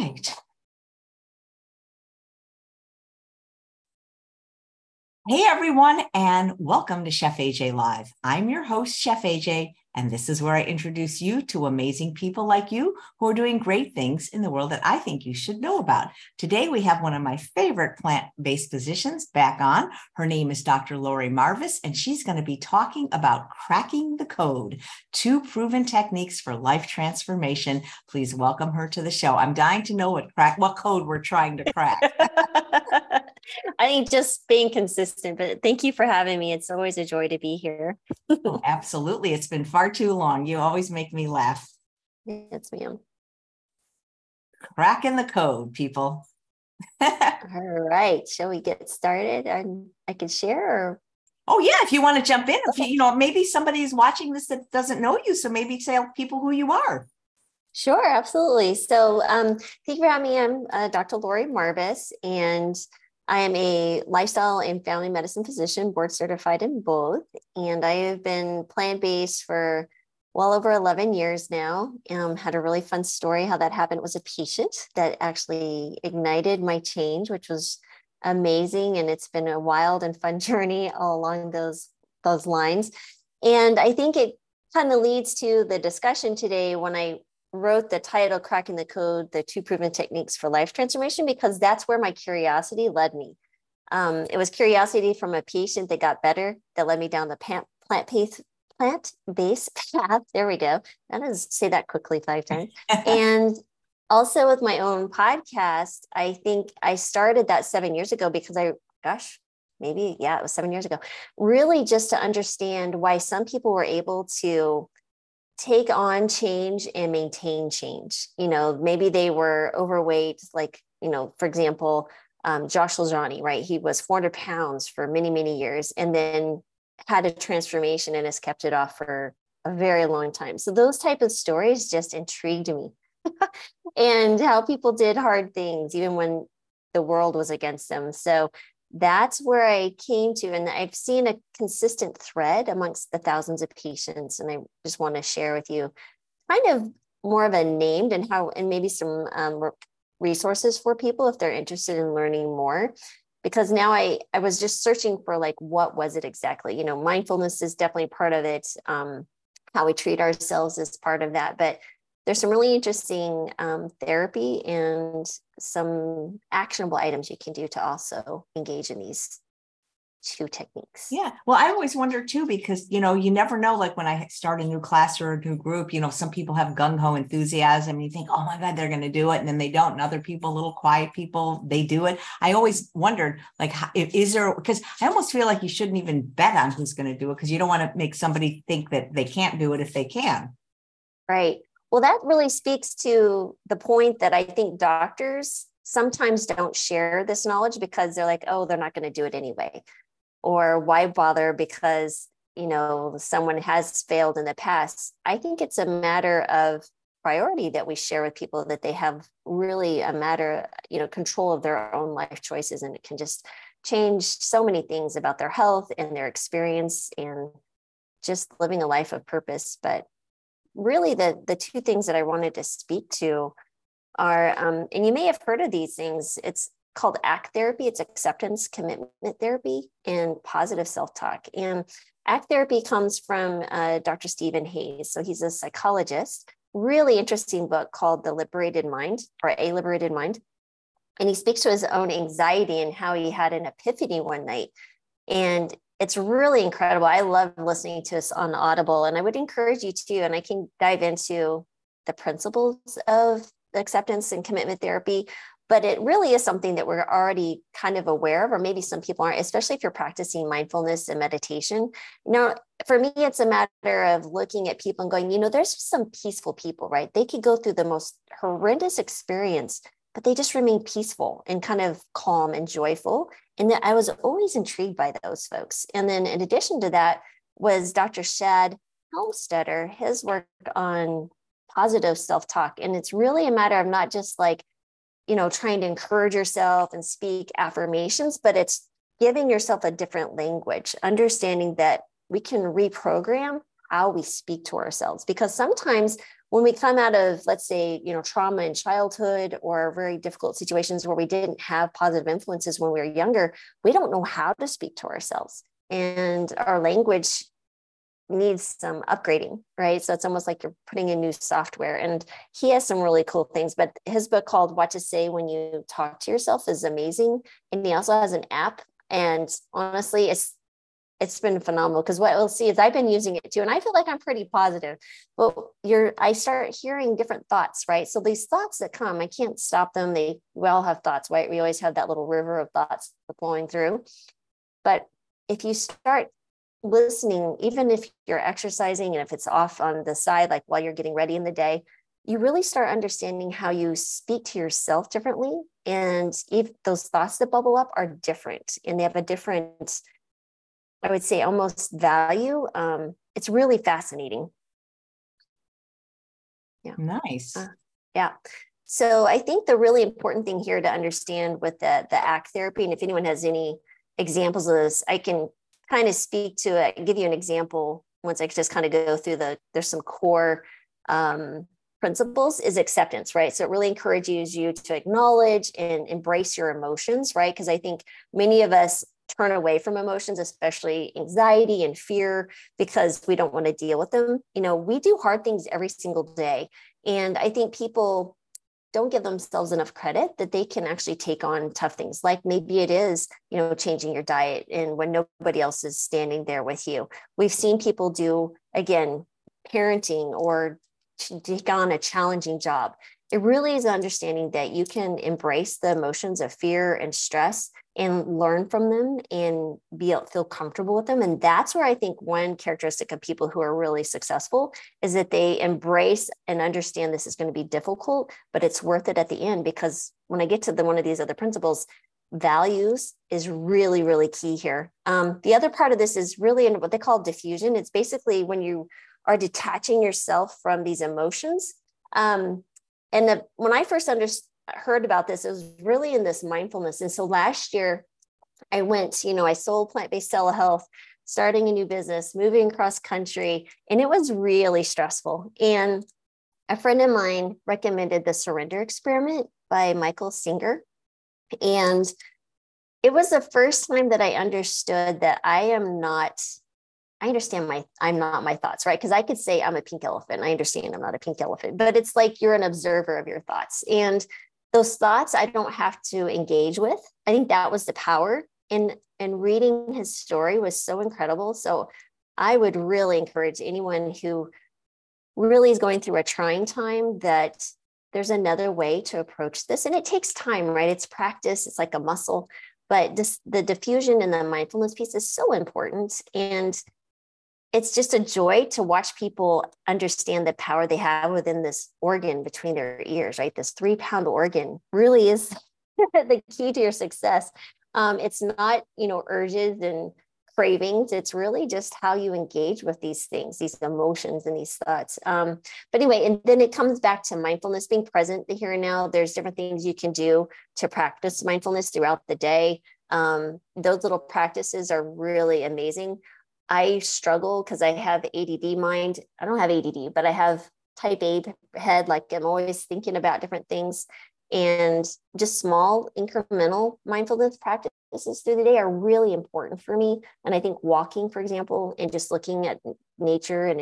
right. Hey everyone, and welcome to Chef AJ Live. I'm your host, Chef AJ, and this is where I introduce you to amazing people like you who are doing great things in the world that I think you should know about. Today, we have one of my favorite plant based physicians back on. Her name is Dr. Laurie Marbas, and she's going to be talking about cracking the code two proven techniques for life transformation. Please welcome her to the show. I'm dying to know what crack, what code we're trying to crack. I think just being consistent, but thank you for having me. It's always a joy to be here. oh, absolutely. It's been far too long. You always make me laugh. Yes, ma'am. Cracking the code, people. All right. Shall we get started? I, I can share or Oh yeah, if you want to jump in, if you, you know, maybe somebody's watching this that doesn't know you, so maybe tell people who you are. Sure, absolutely. So, um, thank you for having me. I'm uh, Dr. Laurie Marbas, and I am a lifestyle and family medicine physician, board certified in both. And I have been plant based for well over 11 years now. Um, had a really fun story how that happened. It was a patient that actually ignited my change, which was amazing. And it's been a wild and fun journey all along those, those lines. And I think it kind of leads to the discussion today when I wrote the title cracking the code the two proven techniques for life transformation because that's where my curiosity led me. Um, it was curiosity from a patient that got better that led me down the plant plant based plant based path. There we go. I didn't say that quickly five times. And also with my own podcast i think i started that seven years ago because i gosh maybe yeah it was seven years ago. Really just to understand why some people were able to take on change and maintain change. You know, maybe they were overweight, like, you know, for example, um, Josh LaJaunie, right? He was 400 pounds for many, many years and then had a transformation and has kept it off for a very long time. So those type of stories just intrigued me. and how people did hard things even when the world was against them. So that's where I came to. And I've seen a consistent thread amongst the thousands of patients. And I just want to share with you kind of more of a named and how, and maybe some um, resources for people if they're interested in learning more. Because now I, I was just searching for like, what was it exactly? You know, mindfulness is definitely part of it. Um, how we treat ourselves is part of that. But there's some really interesting um, therapy and some actionable items you can do to also engage in these two techniques. Yeah. Well, I always wonder too, because, you know, you never know, like when I start a new class or a new group, you know, some people have gung ho enthusiasm you think, oh my God, they're going to do it. And then they don't. And other people, little quiet people, they do it. I always wondered, like, is there, because I almost feel like you shouldn't even bet on who's going to do it because you don't want to make somebody think that they can't do it if they can. Right. Well, that really speaks to the point that I think doctors sometimes don't share this knowledge because they're like, oh, they're not going to do it anyway. Or why bother because, you know, someone has failed in the past. I think it's a matter of priority that we share with people that they have really a matter, you know, control of their own life choices and it can just change so many things about their health and their experience and just living a life of purpose. But really the the two things that I wanted to speak to are, um, and you may have heard of these things. It's called ACT therapy. It's acceptance commitment therapy and positive self talk. And ACT therapy comes from uh, Dr. Stephen Hayes. So he's a psychologist. Really interesting book called The Liberated Mind or A Liberated Mind. And he speaks to his own anxiety and how he had an epiphany one night. And it's really incredible. I love listening to us on Audible, and I would encourage you to. And I can dive into the principles of acceptance and commitment therapy, but it really is something that we're already kind of aware of, or maybe some people aren't, especially if you're practicing mindfulness and meditation. Now, for me, it's a matter of looking at people and going, you know, there's some peaceful people, right? They could go through the most horrendous experience but they just remain peaceful and kind of calm and joyful. And I was always intrigued by those folks. And then in addition to that was Dr. Shad Helmstetter, his work on positive self-talk. And it's really a matter of not just like, you know, trying to encourage yourself and speak affirmations, but it's giving yourself a different language, understanding that we can reprogram how we speak to ourselves because sometimes when we come out of let's say you know trauma in childhood or very difficult situations where we didn't have positive influences when we were younger we don't know how to speak to ourselves. And our language needs some upgrading right? So it's almost like you're putting in new software. And he has some really cool things but his book called what to say when you talk to yourself is amazing. And he also has an app. And honestly it's it's been phenomenal because what we'll see is I've been using it too, and I feel like I'm pretty positive. But you're, I start hearing different thoughts, right? So these thoughts that come, I can't stop them. They we all have thoughts, right? We always have that little river of thoughts flowing through. But if you start listening, even if you're exercising and if it's off on the side, like while you're getting ready in the day, you really start understanding how you speak to yourself differently. And if those thoughts that bubble up are different and they have a different I would say almost value. Um, it's really fascinating. Yeah. Nice. Uh, yeah. So I think the really important thing here to understand with the, the ACT therapy, and if anyone has any examples of this, I can kind of speak to it, give you an example once I just kind of go through the, there's some core um, principles is acceptance, right? So it really encourages you to acknowledge and embrace your emotions, right? Because I think many of us turn away from emotions, especially anxiety and fear, because we don't want to deal with them. You know, we do hard things every single day. And I think people don't give themselves enough credit that they can actually take on tough things like maybe it is you know changing your diet and when nobody else is standing there with you we've seen people do again parenting or take on a challenging job it really is understanding that you can embrace the emotions of fear and stress and learn from them and be feel comfortable with them and that's where i think one characteristic of people who are really successful is that they embrace and understand this is going to be difficult but it's worth it at the end because when i get to the one of these other principles values is really really key here. Um, the other part of this is really in what they call diffusion. It's basically when you are detaching yourself from these emotions um, and the, when i first understood heard about this, it was really in this mindfulness. And so last year, I went, you know, I sold plant based telehealth, starting a new business, moving across country, and it was really stressful. And a friend of mine recommended the surrender experiment by Michael Singer. And it was the first time that I understood that I am not I understand my I'm not my thoughts, right? Because I could say I'm a pink elephant. I understand I'm not a pink elephant, but it's like you're an observer of your thoughts. And those thoughts I don't have to engage with. I think that was the power. And and reading his story was so incredible. So I would really encourage anyone who really is going through a trying time that there's another way to approach this. And it takes time, right? It's practice, it's like a muscle. But this, the diffusion and the mindfulness piece is so important. And it's just a joy to watch people understand the power they have within this organ between their ears, right? This three pound organ really is the key to your success. Um, it's not, you know, urges and cravings. It's really just how you engage with these things, these emotions and these thoughts. Um, but anyway, and then it comes back to mindfulness, being present the here and now. There's different things you can do to practice mindfulness throughout the day. Um, those little practices are really amazing. I struggle because I have ADD mind. I don't have ADD, but I have type A head. Like I'm always thinking about different things. And just small incremental mindfulness practices through the day are really important for me. And I think walking, for example, and just looking at nature and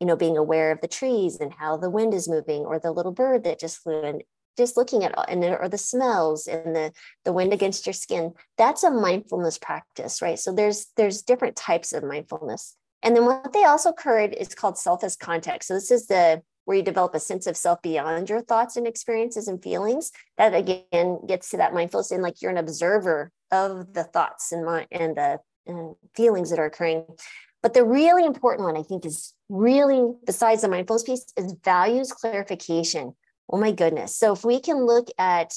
you know, being aware of the trees and how the wind is moving or the little bird that just flew in just looking at and or the smells and the the wind against your skin that's a mindfulness practice right? So there's there's different types of mindfulness. And then what they also encourage is called self as context. So this is the where you develop a sense of self beyond your thoughts and experiences and feelings. That again gets to that mindfulness and like you're an observer of the thoughts and my and the and feelings that are occurring. But the really important one i think is really besides the mindfulness piece is values clarification Oh my goodness. So if we can look at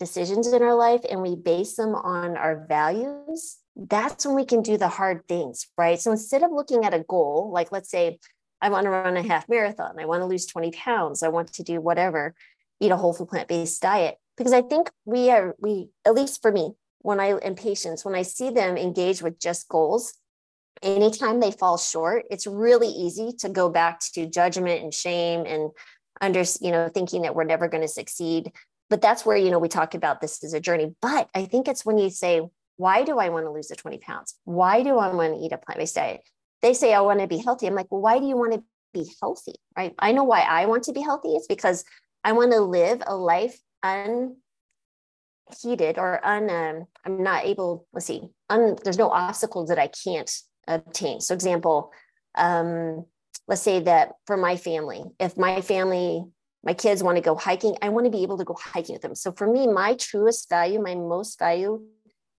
decisions in our life and we base them on our values, that's when we can do the hard things, right? So instead of looking at a goal, like let's say I want to run a half marathon, I want to lose 20 pounds, I want to do whatever, eat a whole food plant based diet. Because I think we are, we, at least for me, when I, in patients, when I see them engage with just goals, anytime they fall short, it's really easy to go back to judgment and shame and under, you know, thinking that we're never going to succeed. But that's where, you know, we talk about this as a journey. But I think it's when you say, why do I want to lose the 20 pounds? Why do I want to eat a plant based diet? They say, I want to be healthy. I'm like, well, why do you want to be healthy? Right. I know why I want to be healthy. It's because I want to live a life unheated or un, um, I'm not able, let's see, un, there's no obstacles that I can't obtain. So, example, um, let's say that for my family, if my family, my kids want to go hiking, I want to be able to go hiking with them. So, for me, my truest value, my most value,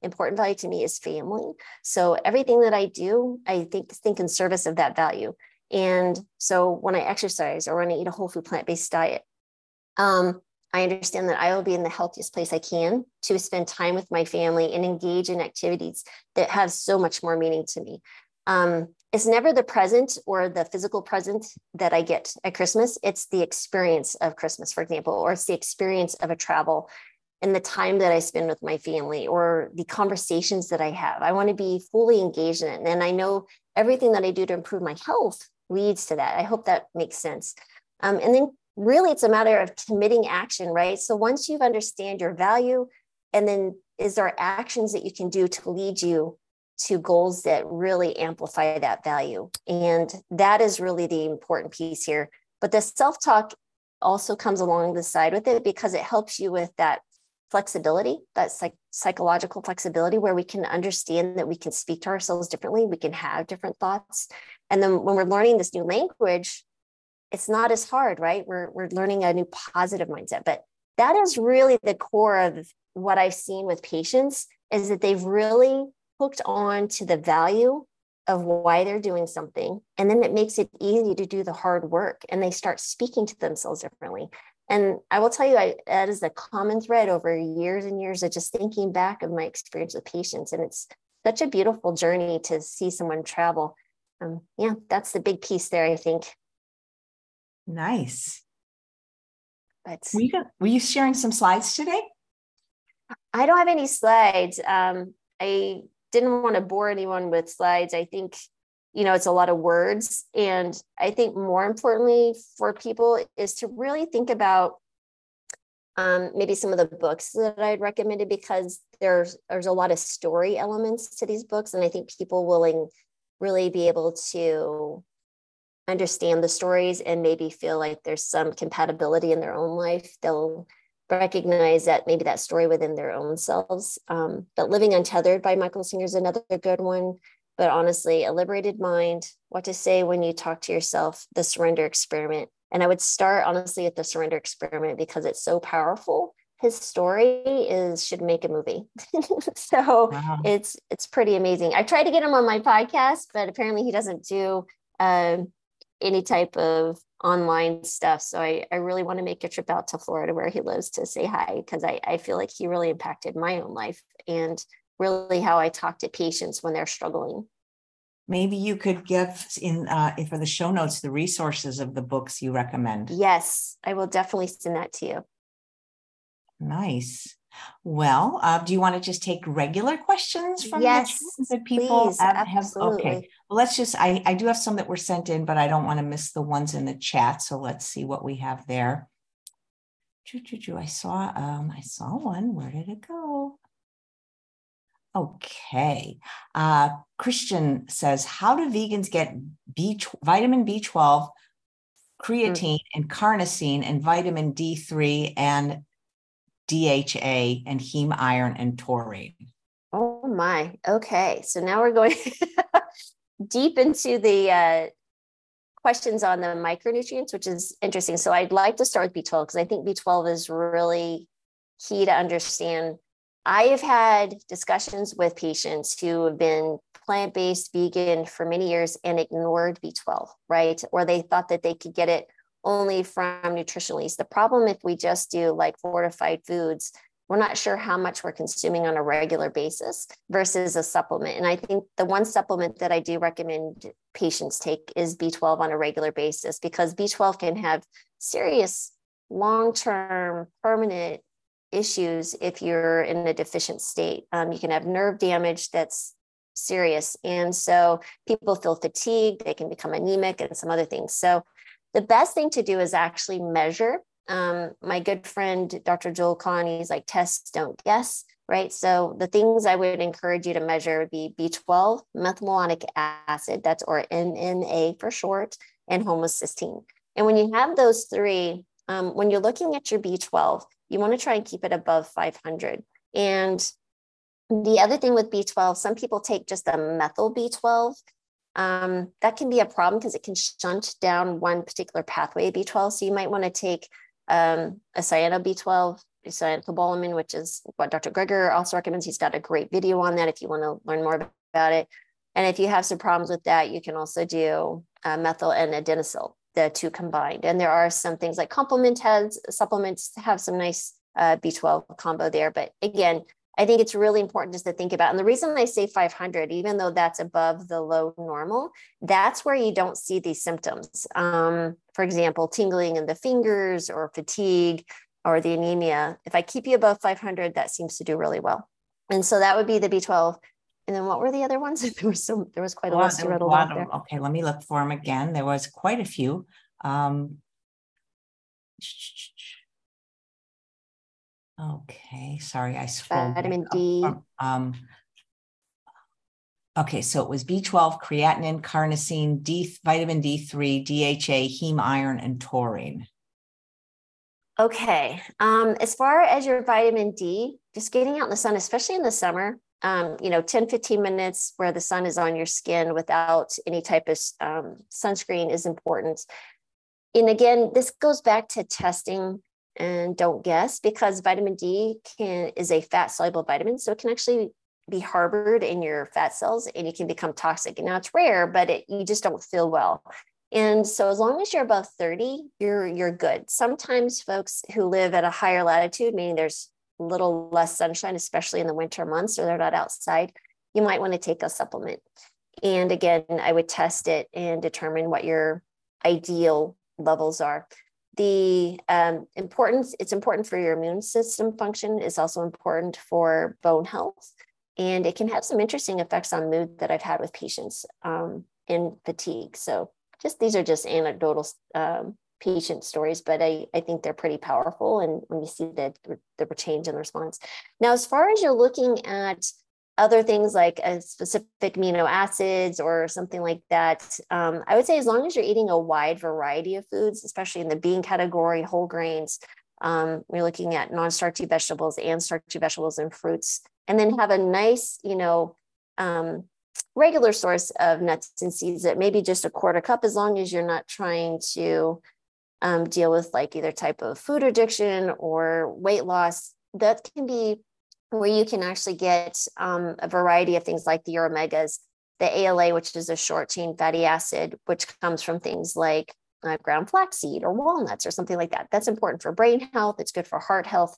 important value to me is family. So, everything that I do, I think think in service of that value. And so, when I exercise or when I eat a whole food plant based diet, um, I understand that I will be in the healthiest place I can to spend time with my family and engage in activities that have so much more meaning to me. Um, it's never the present or the physical present that I get at Christmas. It's the experience of Christmas, for example, or it's the experience of a travel and the time that I spend with my family or the conversations that I have. I want to be fully engaged in it. And I know everything that I do to improve my health leads to that. I hope that makes sense. Um, and then really it's a matter of committing action, right? So once you've understand your value, and then is there actions that you can do to lead you to goals that really amplify that value? And that is really the important piece here. But the self-talk also comes along the side with it because it helps you with that flexibility, that psych- psychological flexibility, where we can understand that we can speak to ourselves differently, we can have different thoughts. And then when we're learning this new language, it's not as hard, right? We're, we're learning a new positive mindset. But that is really the core of what I've seen with patients is that they've really hooked on to the value of why they're doing something. And then it makes it easy to do the hard work and they start speaking to themselves differently. And I will tell you, I, that is a common thread over years and years of just thinking back of my experience with patients. And it's such a beautiful journey to see someone travel. Um, yeah, that's the big piece there, I think. Nice. But were you, were you sharing some slides today? I don't have any slides. Um, I didn't want to bore anyone with slides. I think, you know, it's a lot of words. And I think more importantly for people is to really think about um, maybe some of the books that I'd recommended because there's there's a lot of story elements to these books. And I think people will really be able to understand the stories and maybe feel like there's some compatibility in their own life, they'll recognize that maybe that story within their own selves. Um, but Living Untethered by Michael Singer is another good one. But honestly, A Liberated Mind, What to Say When You Talk to Yourself, The Surrender Experiment. And I would start honestly at The Surrender Experiment because it's so powerful. His story is should make a movie. so wow. it's it's pretty amazing. I tried to get him on my podcast, but apparently he doesn't do um, any type of online stuff. So I, I really want to make a trip out to Florida where he lives to say hi because I, I feel like he really impacted my own life and really how I talk to patients when they're struggling. Maybe you could give in uh, for the show notes the resources of the books you recommend. Yes, I will definitely send that to you. Nice. Well, uh, do you want to just take regular questions from yes, that people please, have, have? Okay. Well, let's just. I I do have some that were sent in, but I don't want to miss the ones in the chat. So let's see what we have there. Choo, choo, choo. I saw. Um, I saw one. Where did it go? Okay. Uh, Christian says, how do vegans get B vitamin B12, mm. creatine, mm. and carnosine, and vitamin D3 and DHA, and heme iron and taurine. Oh my. Okay. So now we're going deep into the uh, questions on the micronutrients, which is interesting. So I'd like to start with B12 because I think B12 is really key to understand. I have had discussions with patients who have been plant based vegan for many years and ignored B12, right? Or they thought that they could get it only from nutritionally. The problem if we just do like fortified foods, we're not sure how much we're consuming on a regular basis versus a supplement. And I think the one supplement that I do recommend patients take is B12 on a regular basis because B12 can have serious long term permanent issues if you're in a deficient state. Um, you can have nerve damage that's serious. And so people feel fatigued, they can become anemic and some other things. So the best thing to do is actually measure. Um, my good friend, Dr. Joel Kahn, he's like, tests don't guess, right? So the things I would encourage you to measure would be B12, methylmalonic acid, that's or MMA for short, and homocysteine. And when you have those three, um, when you're looking at your B12, you want to try and keep it above 500. And the other thing with B12, some people take just a methyl B12. Um, that can be a problem because it can shunt down one particular pathway B12. So you might want to take um, a cyano B12, cyanocobalamin, which is what Dr. Greger also recommends. He's got a great video on that if you want to learn more about it. And if you have some problems with that, you can also do uh, methyl and adenosyl, the two combined. And there are some things like complement heads, supplements have some nice uh, B12 combo there. But again, I think it's really important just to think about. And the reason I say 500, even though that's above the low normal, that's where you don't see these symptoms. Um, for example, tingling in the fingers or fatigue or the anemia. If I keep you above 500, that seems to do really well. And so that would be the B12. And then what were the other ones? there was so there was quite a, a list riddled out there. Okay, let me look for them again. There was quite a few. Um, Okay, sorry, I scrolled. Vitamin D. Um, okay, so it was B12, creatinine, carnosine, D, vitamin D3, DHA, heme iron, and taurine. Okay, um, as far as your vitamin D, just getting out in the sun, especially in the summer, um, you know, 10, 15 minutes where the sun is on your skin without any type of um, sunscreen is important. And again, this goes back to testing and don't guess because vitamin D can is a fat soluble vitamin, so it can actually be harbored in your fat cells and it can become toxic. And now it's rare, but it, you just don't feel well. And so as long as you're above 30, you're you're good. Sometimes folks who live at a higher latitude, meaning there's a little less sunshine, especially in the winter months, or they're not outside, you might want to take a supplement. And again, I would test it and determine what your ideal levels are the um, importance it's important for your immune system function is also important for bone health and it can have some interesting effects on mood that i've had with patients um, in fatigue. So just these are just anecdotal um, patient stories but I, I think they're pretty powerful and when you see the, the change in response. Now as far as you're looking at other things like a specific amino acids or something like that. Um, I would say as long as you're eating a wide variety of foods, especially in the bean category, whole grains, um, we're looking at non-starchy vegetables and starchy vegetables and fruits, and then have a nice, you know, um, regular source of nuts and seeds that maybe just a quarter cup, as long as you're not trying to um, deal with like either type of food addiction or weight loss. That can be where you can actually get um, a variety of things like the omegas, the ALA, which is a short chain fatty acid, which comes from things like uh, ground flaxseed or walnuts or something like that. That's important for brain health. It's good for heart health,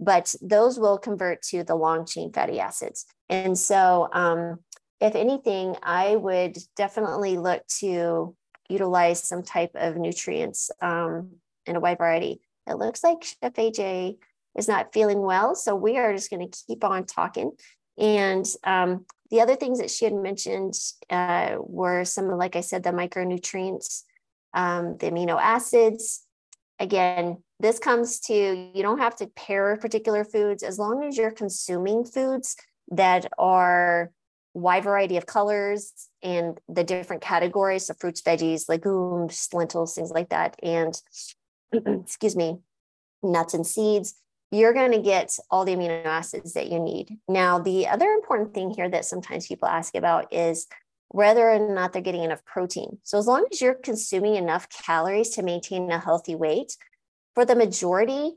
but those will convert to the long chain fatty acids. And so, um, if anything, I would definitely look to utilize some type of nutrients um, in a wide variety. It looks like Chef AJ is not feeling well. So we are just going to keep on talking. And um, the other things that she had mentioned uh, were some, like I said, the micronutrients, um, the amino acids. Again, this comes to you don't have to pair particular foods as long as you're consuming foods that are wide variety of colors and the different categories of fruits, veggies, legumes, lentils, things like that. And excuse me, nuts and seeds you're going to get all the amino acids that you need. Now, the other important thing here that sometimes people ask about is whether or not they're getting enough protein. So, as long as you're consuming enough calories to maintain a healthy weight, for the majority,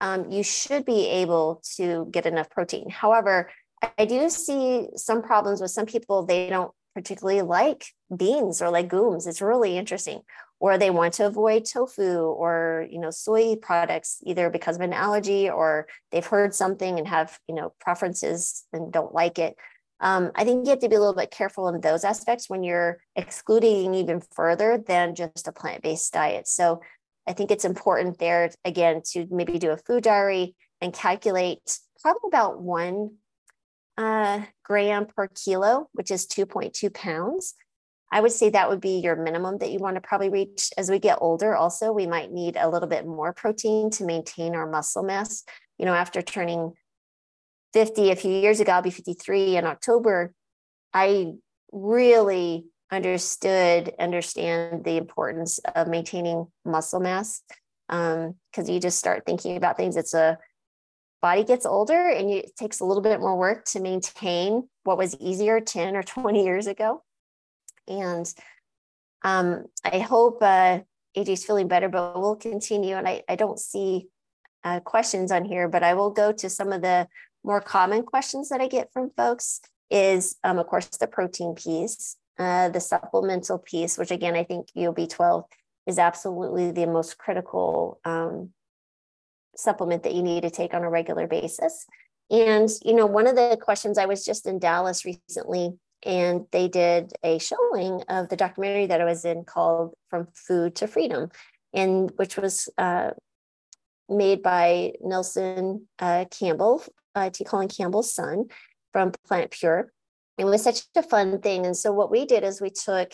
um, you should be able to get enough protein. However, I do see some problems with some people, they don't particularly like beans or legumes. It's really interesting. Or they want to avoid tofu or you know soy products either because of an allergy or they've heard something and have you know preferences and don't like it. Um, i think you have to be a little bit careful in those aspects when you're excluding even further than just a plant-based diet. So i think it's important there again to maybe do a food diary and calculate probably about one uh, gram per kilo, which is 2.2 pounds. I would say that would be your minimum that you want to probably reach. As we get older, also, we might need a little bit more protein to maintain our muscle mass. You know, after turning 50 a few years ago, I'll be 53 in October. I really understood, understand the importance of maintaining muscle mass because um, you just start thinking about things. It's a body gets older and it takes a little bit more work to maintain what was easier 10 or 20 years ago. And um, I hope uh, AJ's feeling better, but we'll continue. And I, I don't see uh, questions on here, but I will go to some of the more common questions that I get from folks is, um, of course, the protein piece, uh, the supplemental piece, which again, I think UB12 is absolutely the most critical um, supplement that you need to take on a regular basis. And, you know, one of the questions I was just in Dallas recently, and they did a showing of the documentary that I was in called From Food to Freedom, and which was uh, made by Nelson uh, Campbell, uh, T. Colin Campbell's son from Plant Pure. And it was such a fun thing. And so what we did is we took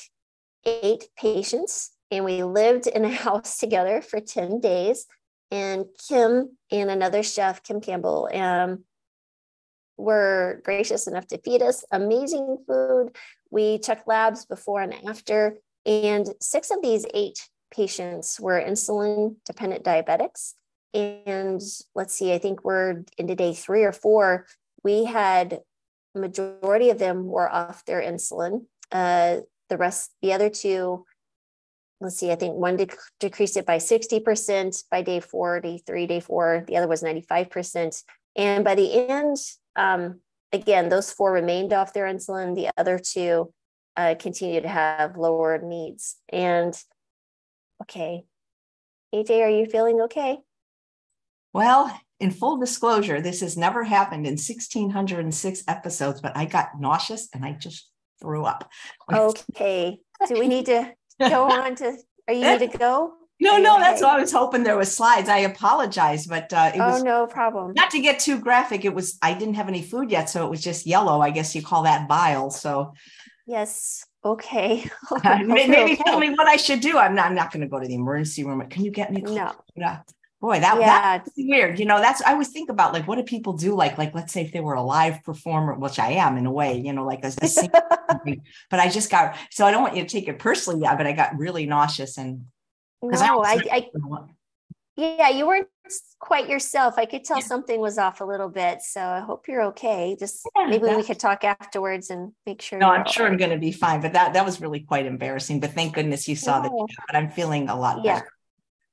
eight patients and we lived in a house together for 10 days and Kim and another chef, Kim Campbell, um, were gracious enough to feed us amazing food. We checked labs before and after, and six of these eight patients were insulin dependent diabetics. And let's see, I think we're into day three or four. We had majority of them were off their insulin. Uh, the rest, the other two let's see, I think one dec- decreased it by 60% by day 43, day four. The other was 95%. And by the end, um, again, those four remained off their insulin. The other two uh, continue to have lower needs. And okay, AJ, are you feeling okay? Well, in full disclosure, this has never happened in 1606 episodes, but I got nauseous and I just threw up. Okay. Do we need to go on to are you ready to go? No no okay? that's what i was hoping there was slides. I apologize but uh it oh, was no problem. not to get too graphic it was i didn't have any food yet so it was just yellow i guess you call that bile so. Yes okay. Uh, maybe okay. tell me what i should do. I'm not i'm not going to go to the emergency room. Can you get me no. yeah boy that, yeah. that's weird. You know that's i always think about like what do people do? Like like let's say if they were a live performer which i am in a way you know like a, a but i just got so i don't want you to take it personally yeah but i got really nauseous and because no, I, I, I yeah you weren't quite yourself. I could tell yeah. something was off a little bit so i hope you're okay. Just yeah, maybe we could talk afterwards and make sure no i'm sure right. i'm going to be fine but that that was really quite embarrassing but thank goodness you saw the but i'm feeling a lot better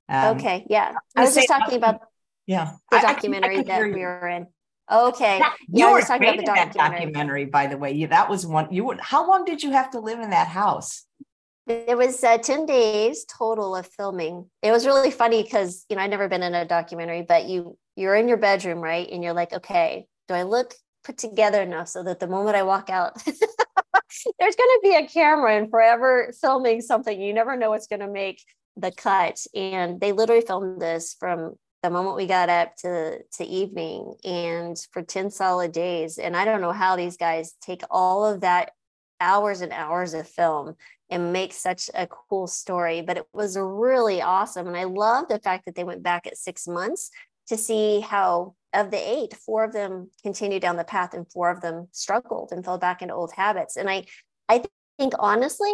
um, okay, yeah. I was just talking about yeah the documentary I, I that we were in. Okay, yeah, you were talking about the documentary. documentary. By the way, you, that was one. You would. How long did you have to live in that house? It was uh, 10 days total of filming. It was really funny because, you know, I'd never been in a documentary, but you, you're in your bedroom, right? And you're like, okay, do I look put together enough so that the moment I walk out, there's going to be a camera and forever filming something. You never know what's going to make the cut and they literally filmed this from the moment we got up to to evening and for 10 solid days. And i don't know how these guys take all of that hours and hours of film and make such a cool story but it was really awesome. And i love the fact that they went back at six months to see how of the eight four of them continued down the path and four of them struggled and fell back into old habits. And i i think honestly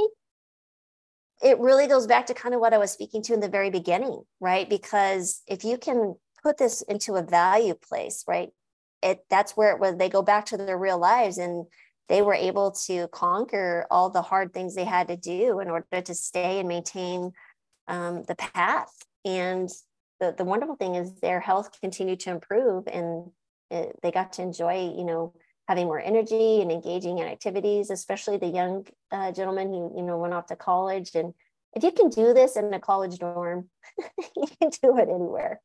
it really goes back to kind of what I was speaking to in the very beginning, right? Because if you can put this into a value place, right? It that's where it was they go back to their real lives and they were able to conquer all the hard things they had to do in order to stay and maintain um, the path. And the, the wonderful thing is their health continued to improve and it, they got to enjoy, you know, having more energy and engaging in activities, especially the young uh, gentleman who you know went off to college. And if you can do this in a college dorm, you can do it anywhere.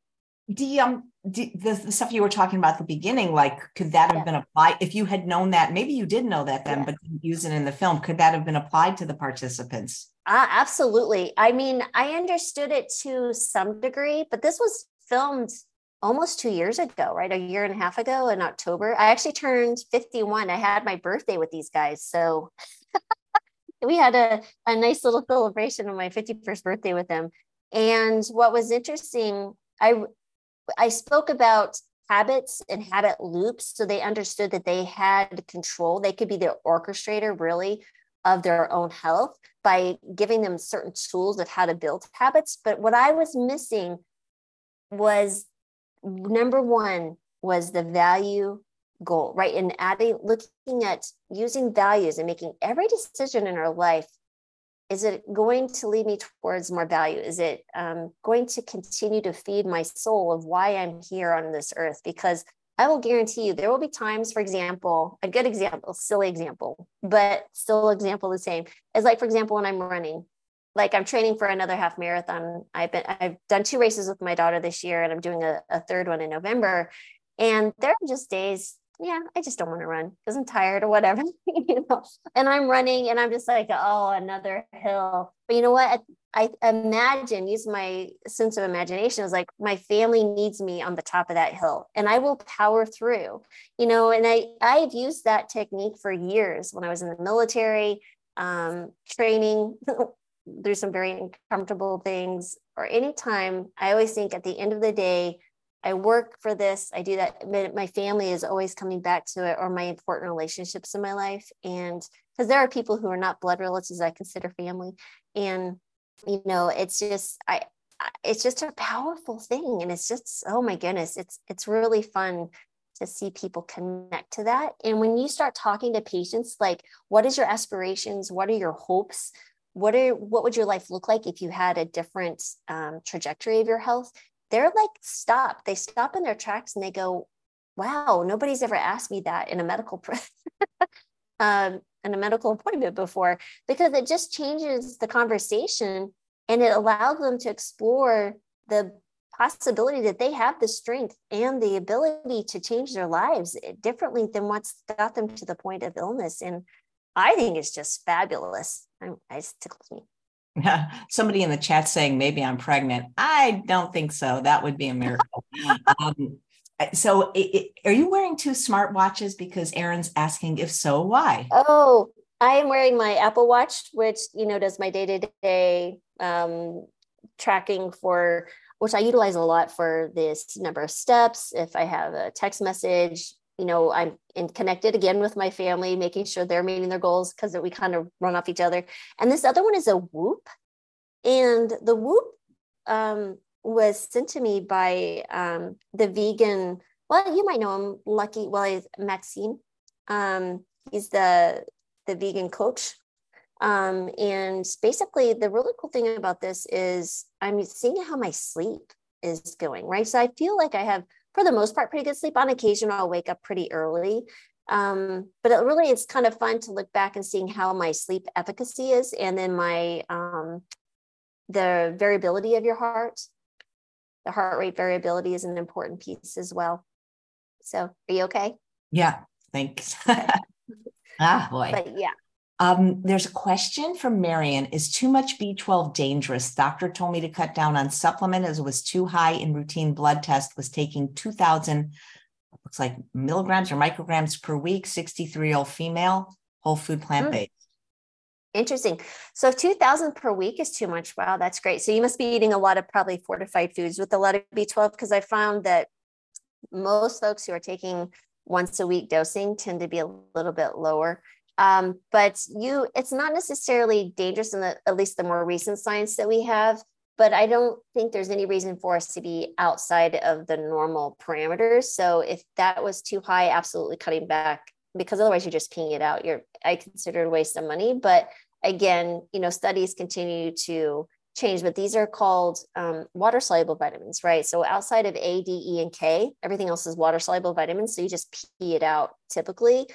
The um the, the, stuff you were talking about at the beginning, like could that have yeah. been applied if you had known that? Maybe you did know that then, yeah. but didn't use it in the film. Could that have been applied to the participants? Uh, absolutely. I mean, I understood it to some degree, but this was filmed almost two years ago, right? A year and a half ago in October. I actually turned 51. I had my birthday with these guys. So we had a, a nice little celebration of my 51st birthday with them. And what was interesting, I I spoke about habits and habit loops so they understood that they had control. They could be the orchestrator really of their own health by giving them certain tools of how to build habits. But what I was missing was number one was the value goal, right? And adding, looking at using values and making every decision in our life. Is it going to lead me towards more value? Is it um, going to continue to feed my soul of why I'm here on this earth? Because I will guarantee you there will be times, for example, a good example, silly example, but still example the same is like, for example, when I'm running, like I'm training for another half marathon. I've been I've done two races with my daughter this year, and I'm doing a, a third one in November. And there are just days, yeah, I just don't want to run because I'm tired or whatever, you know. And I'm running, and I'm just like, oh, another hill. But you know what? I, imagine, use my sense of imagination. Is like my family needs me on the top of that hill, and I will power through. You know, and I I've used that technique for years when I was in the military um, training through some very uncomfortable things or anytime i always think at the end of the day i work for this i do that my family is always coming back to it or my important relationships in my life. And because there are people who are not blood relatives i consider family. And you know it's just i it's just a powerful thing. And it's just oh my goodness it's it's really fun to see people connect to that. And when you start talking to patients like what is your aspirations? What are your hopes what are what would your life look like if you had a different um, trajectory of your health? They're like stop they stop in their tracks and they go wow nobody's ever asked me that in a medical um, in a medical appointment before because it just changes the conversation and it allows them to explore the possibility that they have the strength and the ability to change their lives differently than what's got them to the point of illness. And i think it's just fabulous I'm, it tickles me. Yeah, somebody in the chat saying maybe I'm pregnant. I don't think so. That would be a miracle. um, so, it, it, are you wearing two smart watches? Because Aaron's asking if so, why? Oh, I am wearing my Apple Watch, which you know does my day to day tracking for which I utilize a lot for this number of steps. If I have a text message, you know, I'm in connected again with my family, making sure they're meeting their goals because we kind of run off each other. And this other one is a Whoop. And the Whoop um, was sent to me by um, the vegan, well, you might know him, Lucky, well, he's Maxine. Um, he's the, the vegan coach. Um, and basically, the really cool thing about this is I'm seeing how my sleep is going, right? So I feel like I have for the most part, pretty good sleep. On occasion, I'll wake up pretty early. Um, but it really is kind of fun to look back and seeing how my sleep efficacy is and then my um, the variability of your heart. The heart rate variability is an important piece as well. So are you okay? Yeah thanks. Ah boy. But yeah um, there's a question from Marion Is too much B12 dangerous? Doctor told me to cut down on supplement as it was too high in routine blood test, was taking 2000, looks like milligrams or micrograms per week, 63 year old female, whole food plant based. Mm. Interesting. So 2000 per week is too much. Wow, that's great. So you must be eating a lot of probably fortified foods with a lot of B12 because I found that most folks who are taking once a week dosing tend to be a little bit lower um, but you, it's not necessarily dangerous in the, at least the more recent science that we have. But I don't think there's any reason for us to be outside of the normal parameters. So if that was too high, absolutely cutting back because otherwise you're just peeing it out. You're, I consider it a waste of money. But again, you know, studies continue to change, but these are called um, water soluble vitamins, right? So outside of A, D, E, and K, everything else is water soluble vitamins. So you just pee it out typically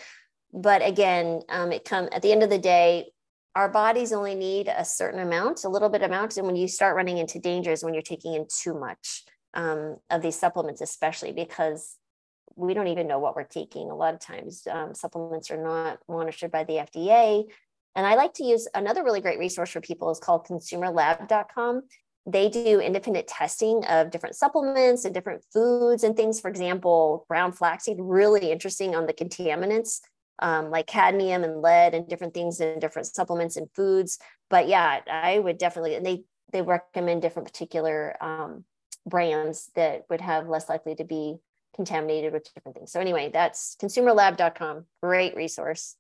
but again um, it come at the end of the day our bodies only need a certain amount a little bit amount and when you start running into dangers when you're taking in too much um, of these supplements especially because we don't even know what we're taking. A lot of times um, supplements are not monitored by the fda and i like to use another really great resource for people is called consumerlab.com they do independent testing of different supplements and different foods and things. For example, brown flaxseed, really interesting on the contaminants um, like cadmium and lead and different things in different supplements and foods. But yeah, I would definitely, and they, they recommend different particular um, brands that would have less likely to be contaminated with different things. So anyway, that's consumerlab.com. Great resource.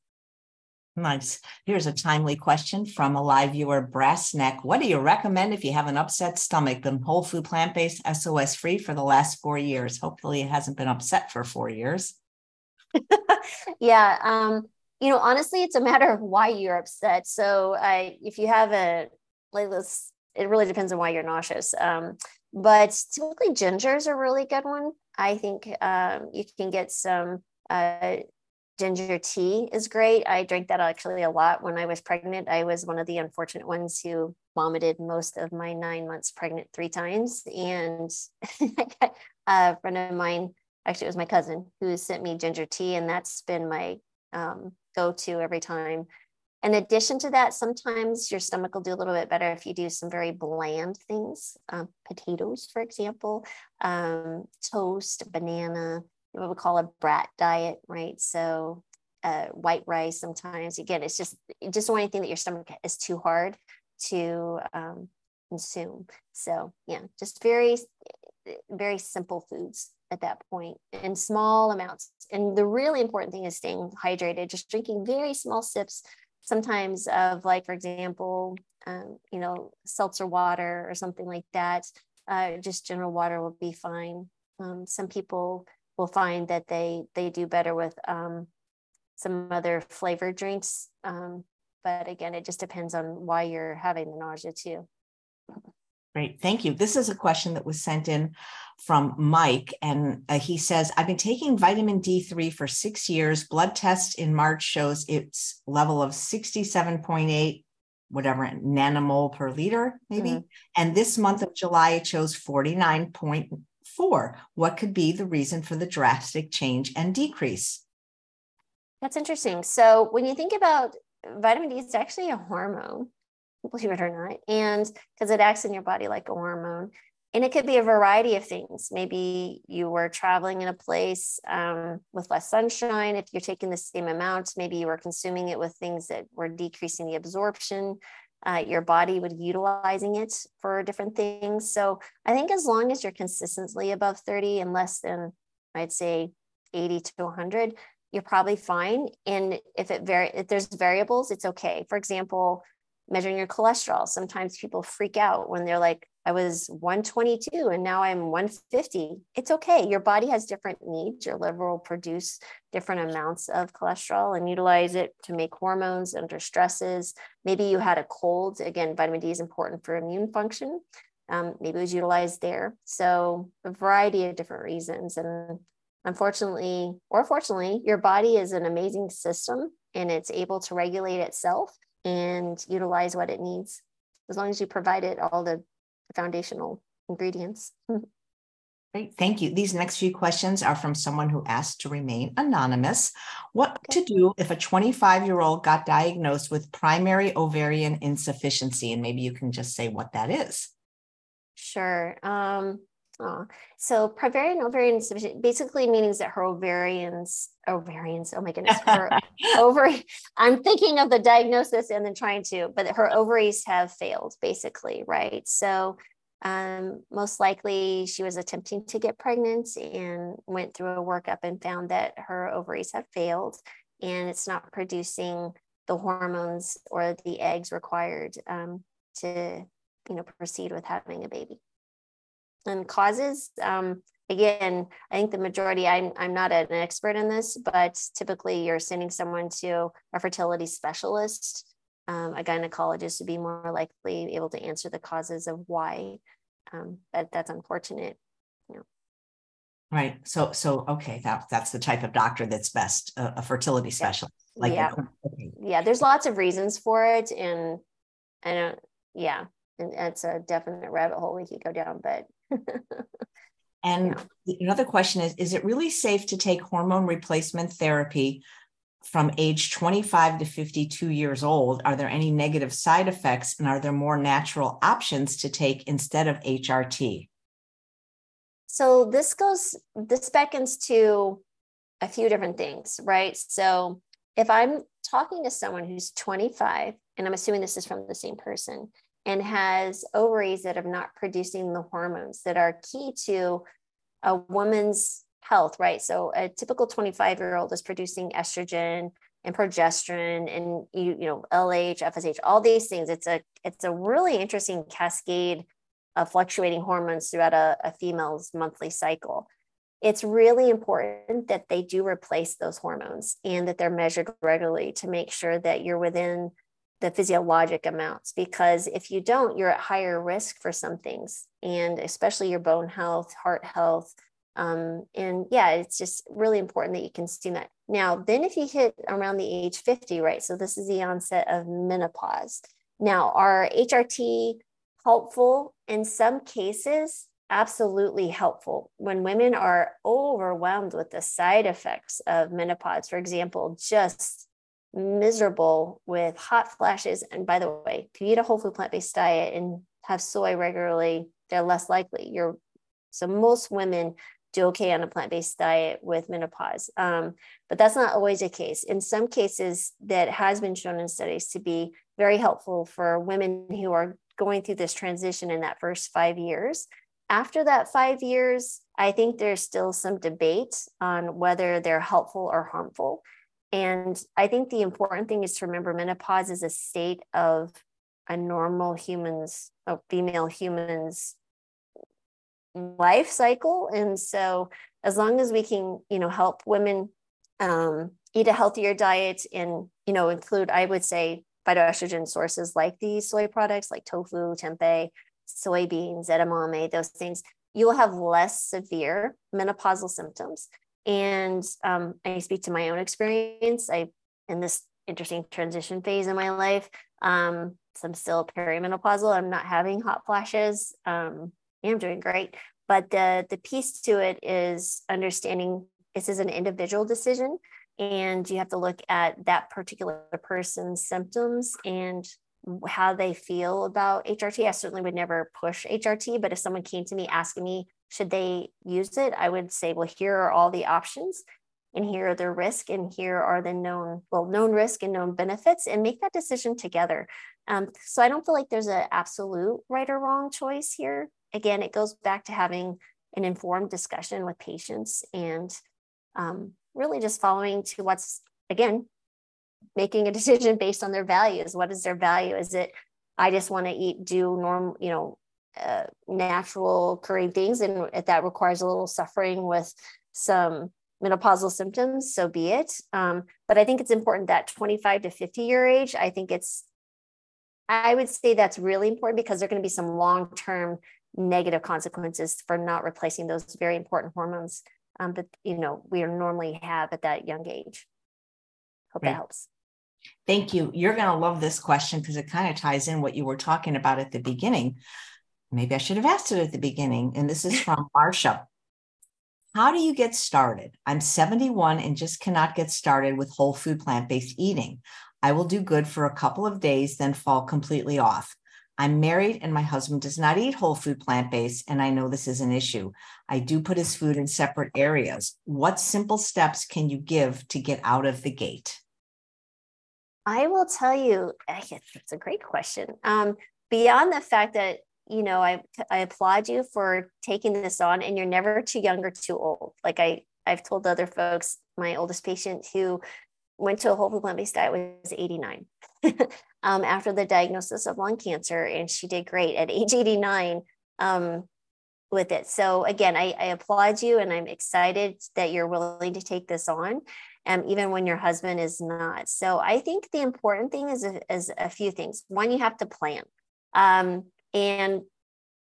Nice. Here's a timely question from a live viewer, Brass Neck. What do you recommend if you have an upset stomach? Been whole food plant based, SOS free for the last four years. Hopefully, it hasn't been upset for four years. yeah. Um, you know, honestly, it's a matter of why you're upset. So, I, if you have a this, it really depends on why you're nauseous. Um, but typically, ginger is a really good one. I think um, you can get some uh, ginger tea is great. I drank that actually a lot when I was pregnant. I was one of the unfortunate ones who vomited most of my nine months pregnant three times. And a friend of mine, actually, it was my cousin who sent me ginger tea, and that's been my um, go to every time. In addition to that, sometimes your stomach will do a little bit better if you do some very bland things, um, potatoes, for example, um, toast, banana, what we call a brat diet, right? So uh, white rice sometimes. Again, it's just just want anything that your stomach is too hard to um, consume. So yeah, just very very simple foods at that point in small amounts. And the really important thing is staying hydrated, just drinking very small sips, sometimes of like, for example, um, you know, seltzer water or something like that. Uh, just general water will be fine. Um, some people will find that they they do better with um, some other flavored drinks. Um, but again, it just depends on why you're having the nausea too. Great, thank you. This is a question that was sent in from Mike, and uh, he says, "I've been taking vitamin D3 for six years. Blood test in March shows its level of 67.8." whatever nanomole per liter maybe mm-hmm. and this month of july it shows 49.4. What could be the reason for the drastic change and decrease? That's interesting. So when you think about vitamin D, it's actually a hormone, believe it or not, and because it acts in your body like a hormone. And it could be a variety of things. Maybe you were traveling in a place um, with less sunshine. If you're taking the same amount, maybe you were consuming it with things that were decreasing the absorption uh, your body would utilizing it for different things. So I think as long as you're consistently above 30 and less than, I'd say 80 to 100, you're probably fine. And if it vary, if there's variables, it's okay. For example, measuring your cholesterol. Sometimes people freak out when they're like, I was 122 and now I'm 150. It's okay. Your body has different needs. Your liver will produce different amounts of cholesterol and utilize it to make hormones under stresses. Maybe you had a cold. Again, vitamin D is important for immune function. Um, maybe it was utilized there. So, a variety of different reasons. And unfortunately, or fortunately, your body is an amazing system and it's able to regulate itself and utilize what it needs as long as you provide it all the foundational ingredients. Great, thank you. These next few questions are from someone who asked to remain anonymous. What to do if a 25 year old got diagnosed with primary ovarian insufficiency? And maybe you can just say what that is. Sure. Um, Oh, so primary ovarian insufficient basically means that her ovarians, ovarians, oh my goodness, her ovary. I'm thinking of the diagnosis and then trying to, but her ovaries have failed, basically, right? So um, most likely she was attempting to get pregnant and went through a workup and found that her ovaries have failed and it's not producing the hormones or the eggs required um, to, you know, proceed with having a baby and causes. Um, again, I think the majority, I'm, I'm not an expert in this, but typically you're sending someone to a fertility specialist, um, a gynecologist to be more likely able to answer the causes of why. Um, but that's unfortunate. You know. Right. So, so okay, that that's the type of doctor that's best, a, a fertility specialist. Yeah. Like yeah, okay. yeah. There's lots of reasons for it, and I don't. Yeah, and it's a definite rabbit hole we could go down, but and yeah. another question is Is it really safe to take hormone replacement therapy from age 25 to 52 years old, are there any negative side effects and are there more natural options to take instead of HRT? So this goes, this beckons to a few different things, right? So if I'm talking to someone who's 25, and I'm assuming this is from the same person, and has ovaries that are not producing the hormones that are key to a woman's health, right? So a typical 25 year old is producing estrogen and progesterone and you, you know LH, FSH, all these things. It's a it's a really interesting cascade of fluctuating hormones throughout a, a female's monthly cycle. It's really important that they do replace those hormones and that they're measured regularly to make sure that you're within the physiologic amounts because if you don't you're at higher risk for some things and especially your bone health heart health um, and yeah, it's just really important that you consume that. Now, then if you hit around the age 50, right? So this is the onset of menopause. Now, are HRT helpful? In some cases, absolutely helpful. When women are overwhelmed with the side effects of menopause, for example, just miserable with hot flashes. And by the way, if you eat a whole food plant based diet and have soy regularly, they're less likely. You're so most women do okay on a plant-based diet with menopause. Um, but that's not always the case. In some cases, that has been shown in studies to be very helpful for women who are going through this transition in that first five years. After that five years, I think there's still some debate on whether they're helpful or harmful. And I think the important thing is to remember menopause is a state of a normal human's, a female human's life cycle. And so as long as we can you know help women um, eat a healthier diet and you know include i would say phytoestrogen sources like these soy products like tofu tempeh soybeans edamame those things you will have less severe menopausal symptoms and um, i speak to my own experience i in this interesting transition phase in my life um, so i'm still perimenopausal i'm not having hot flashes um, I'm doing great. But the, the piece to it is understanding this is an individual decision and you have to look at that particular person's symptoms and how they feel about HRT. I certainly would never push HRT, but if someone came to me asking me, should they use it? I would say, well, here are all the options and here are the risk and here are the known, well, known risk and known benefits and make that decision together. Um, so I don't feel like there's an absolute right or wrong choice here again, it goes back to having an informed discussion with patients and um, really just following to what's, again, making a decision based on their values. What is their value? Is it, I just want to eat, do normal, you know, uh, natural occurring things, and if that requires a little suffering with some menopausal symptoms, so be it. Um, but I think it's important that 25 to 50 year age, I think it's, I would say that's really important because there are going to be some long term negative consequences for not replacing those very important hormones um, that you know we normally have at that young age. Hope that helps. Thank you. You're going to love this question because it kind of ties in what you were talking about at the beginning. Maybe I should have asked it at the beginning. And this is from Marsha. How do you get started? I'm 71 and just cannot get started with whole food plant based eating. I will do good for a couple of days, then fall completely off. I'm married and my husband does not eat whole food plant based, and I know this is an issue. I do put his food in separate areas. What simple steps can you give to get out of the gate? I will tell you, it's a great question. Um, beyond the fact that you know, I I applaud you for taking this on, and you're never too young or too old. Like I I've told other folks, my oldest patient who went to a whole food plant based diet was 89 um, after the diagnosis of lung cancer, and she did great at age 89 um, with it. So again, I, I, applaud you, and I'm excited that you're willing to take this on, um, even when your husband is not. So I think the important thing is a, is a few things. One, you have to plan, um, and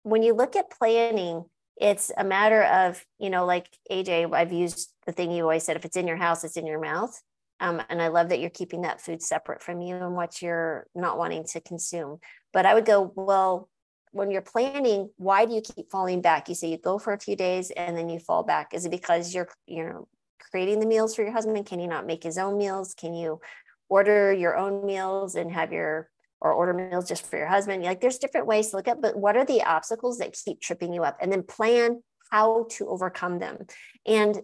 when you look at planning. It's a matter of, you know, like AJ, I've used the thing you always said if it's in your house, it's in your mouth um, and I love that you're keeping that food separate from you and what you're not wanting to consume. But I would go, well, when you're planning, why do you keep falling back? You say you go for a few days and then you fall back. Is it because you're, you know, creating the meals for your husband? Can he not make his own meals? Can you order your own meals and have your or order meals just for your husband? Like there's different ways to look at, but what are the obstacles that keep tripping you up? And then plan how to overcome them. And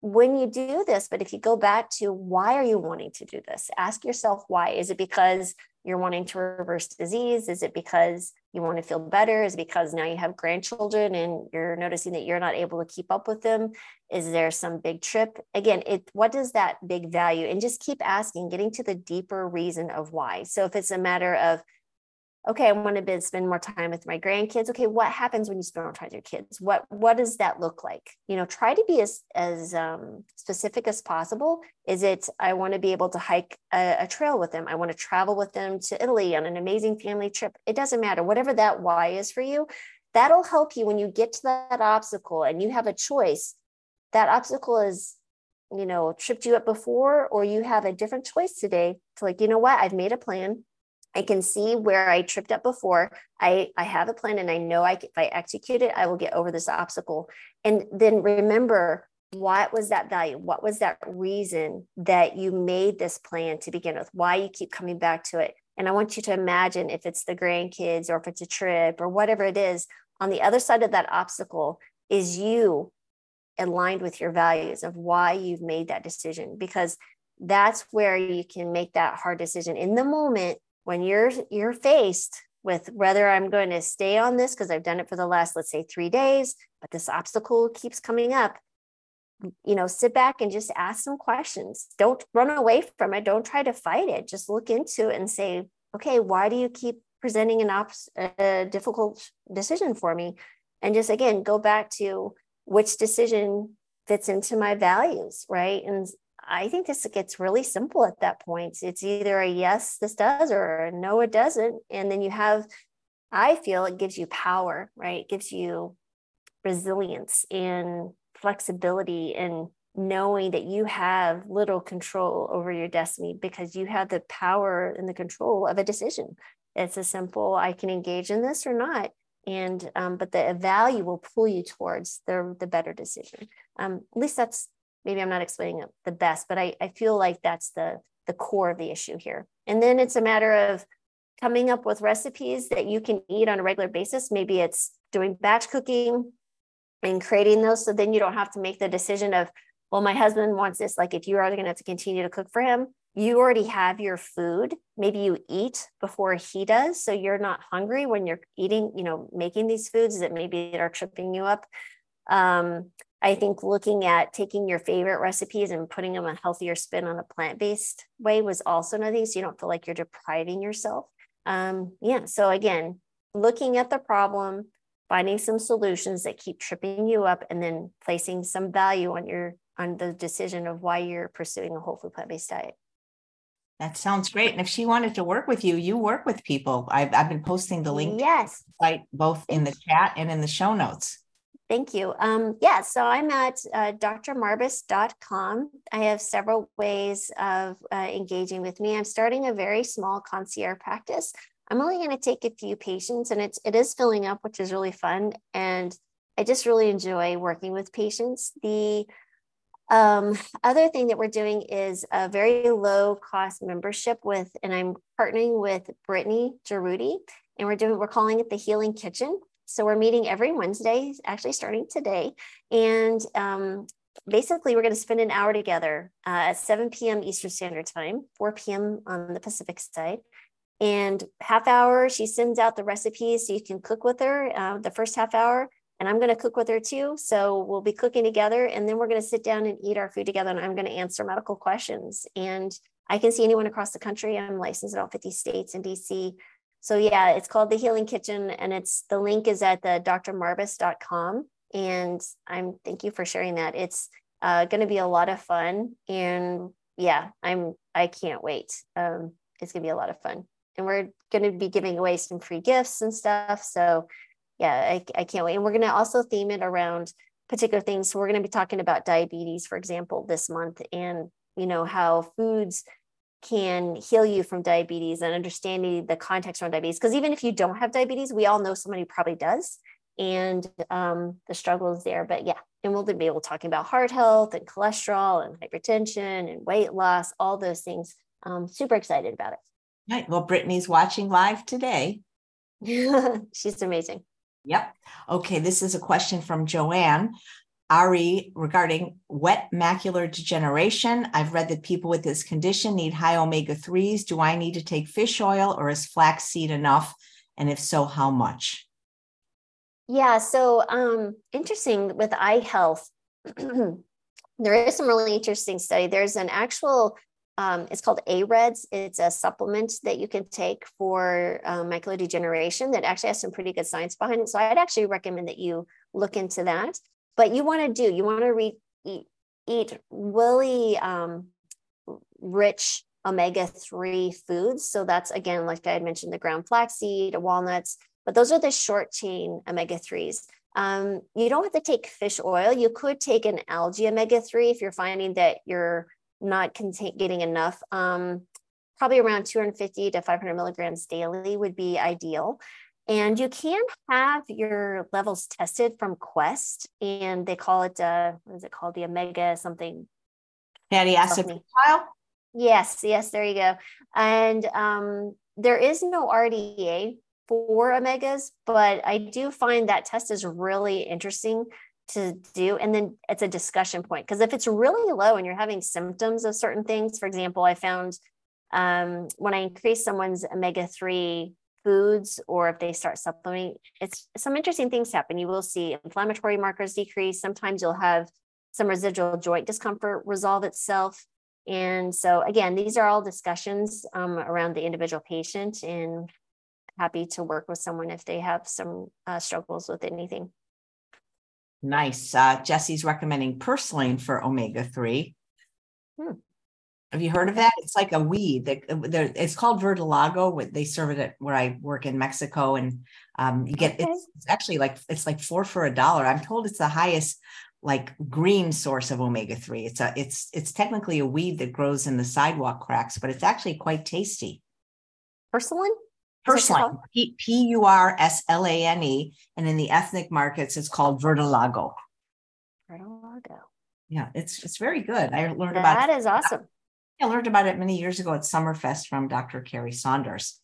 when you do this, but if you go back to why are you wanting to do this? Ask yourself why. Is it because you're wanting to reverse disease? Is it because you want to feel better? Is because now you have grandchildren and you're noticing that you're not able to keep up with them? Is there some big trip? Again, it what does that big value? And just keep asking, getting to the deeper reason of why. So if it's a matter of okay, I want to spend more time with my grandkids. Okay, what happens when you spend more time with your kids? What what does that look like? You know, try to be as as um, specific as possible. Is it I want to be able to hike a, a trail with them? I want to travel with them to Italy on an amazing family trip. It doesn't matter. Whatever that why is for you, that'll help you when you get to that obstacle and you have a choice. That obstacle is you know tripped you up before or you have a different choice today to like you know what i've made a plan I can see where I tripped up before. I, I have a plan and I know I, if I execute it, I will get over this obstacle. And then remember what was that value? What was that reason that you made this plan to begin with? Why you keep coming back to it? And I want you to imagine if it's the grandkids or if it's a trip or whatever it is, on the other side of that obstacle is you aligned with your values of why you've made that decision. Because that's where you can make that hard decision in the moment when you're you're faced with whether I'm going to stay on this because I've done it for the last let's say 3 days but this obstacle keeps coming up you know sit back and just ask some questions. Don't run away from it. Don't try to fight it. Just look into it and say okay why do you keep presenting an op- a difficult decision for me? And just again go back to which decision fits into my values right? And I think this gets really simple at that point. It's either a yes, this does, or no, it doesn't. And then you have, I feel it gives you power, right? It gives you resilience and flexibility and knowing that you have little control over your destiny because you have the power and the control of a decision. It's a simple, I can engage in this or not. And um, but the value will pull you towards the the better decision. Um, at least that's maybe I'm not explaining it the best, but I, I feel like that's the the core of the issue here. And then it's a matter of coming up with recipes that you can eat on a regular basis. Maybe it's doing batch cooking and creating those. So then you don't have to make the decision of, well, my husband wants this. Like if you are going to have to continue to cook for him, you already have your food. Maybe you eat before he does. So you're not hungry when you're eating, you know, making these foods that maybe are tripping you up. Um, I think looking at taking your favorite recipes and putting them a healthier spin on a plant based way was also another thing. So you don't feel like you're depriving yourself. Um, yeah. So again, looking at the problem, finding some solutions that keep tripping you up, and then placing some value on your on the decision of why you're pursuing a whole food plant based diet. That sounds great. And if she wanted to work with you, you work with people. I've, I've been posting the link. Yes. Site both in the chat and in the show notes. Thank you. Um, yeah, so I'm at uh, drmarbas.com. I have several ways of uh, engaging with me. I'm starting a very small concierge practice. I'm only going to take a few patients, and it's it is filling up, which is really fun. And I just really enjoy working with patients. The um, other thing that we're doing is a very low cost membership with, and I'm partnering with Brittany Jaroudi, and we're doing we're calling it the Healing Kitchen. So we're meeting every Wednesday, actually starting today. And um, basically, we're going to spend an hour together uh, at 7 p.m. Eastern Standard Time, 4 p.m. on the Pacific side. And half hour, she sends out the recipes so you can cook with her uh, the first half hour. And I'm going to cook with her too. So we'll be cooking together and then we're going to sit down and eat our food together. And I'm going to answer medical questions. And I can see anyone across the country. I'm licensed in all 50 states and DC. So yeah, it's called the Healing Kitchen, and it's the link is at the drmarbas.com. And I'm thank you for sharing that. It's uh, going to be a lot of fun, and yeah, I'm I can't wait. Um, it's going to be a lot of fun, and we're going to be giving away some free gifts and stuff. So yeah, I, I can't wait. And we're going to also theme it around particular things. So we're going to be talking about diabetes, for example, this month, and you know how foods can heal you from diabetes and understanding the context around diabetes. Because even if you don't have diabetes, we all know somebody who probably does, and um, the struggle is there. But yeah, and we'll be able to talking about heart health and cholesterol and hypertension and weight loss, all those things. Um, super excited about it. Right. Well, Brittany's watching live today. She's amazing. Yep. Okay. This is a question from Joanne. Ari regarding wet macular degeneration. I've read that people with this condition need high omega 3s. Do I need to take fish oil or is flaxseed enough? And if so, how much? Yeah, so um, interesting with eye health. there is some really interesting study. There's an actual, um, it's called AREDS. It's a supplement that you can take for um, macular degeneration that actually has some pretty good science behind it. So I'd actually recommend that you look into that. But you want to do, you want to re- eat, eat really um, rich omega 3 foods. So that's again, like I had mentioned, the ground flaxseed, walnuts, but those are the short chain omega 3s. Um, you don't have to take fish oil. You could take an algae omega 3 if you're finding that you're not contain- getting enough. Um, probably around 250 to 500 milligrams daily would be ideal. And you can have your levels tested from Quest, and they call it, uh, what is it called? The omega something. Fatty acid profile? Yes, yes, there you go. And um, there is no RDA for omegas, but I do find that test is really interesting to do. And then it's a discussion point because if it's really low and you're having symptoms of certain things, for example, I found um, when I increase someone's omega 3 foods or if they start supplementing, it's some interesting things happen. You will see inflammatory markers decrease. Sometimes you'll have some residual joint discomfort resolve itself. And so, again, these are all discussions um, around the individual patient, and happy to work with someone if they have some uh, struggles with anything. Nice. Uh, Jesse's recommending purslane for omega 3. Hmm. Have you heard of that? It's like a weed that uh, it's called verdolago. They serve it at where I work in Mexico, and um, you get okay. it's, it's, actually like it's like four for a dollar. I'm told it's the highest like green source of omega three. It's a it's it's technically a weed that grows in the sidewalk cracks, but it's actually quite tasty. Purslane. Purslane. P U R S L A N E, and in the ethnic markets, it's called verdolago. Verdolago. Yeah, it's it's very good. I learned that about that is awesome. I learned about it many years ago at Summerfest from Dr. Kerrie Saunders.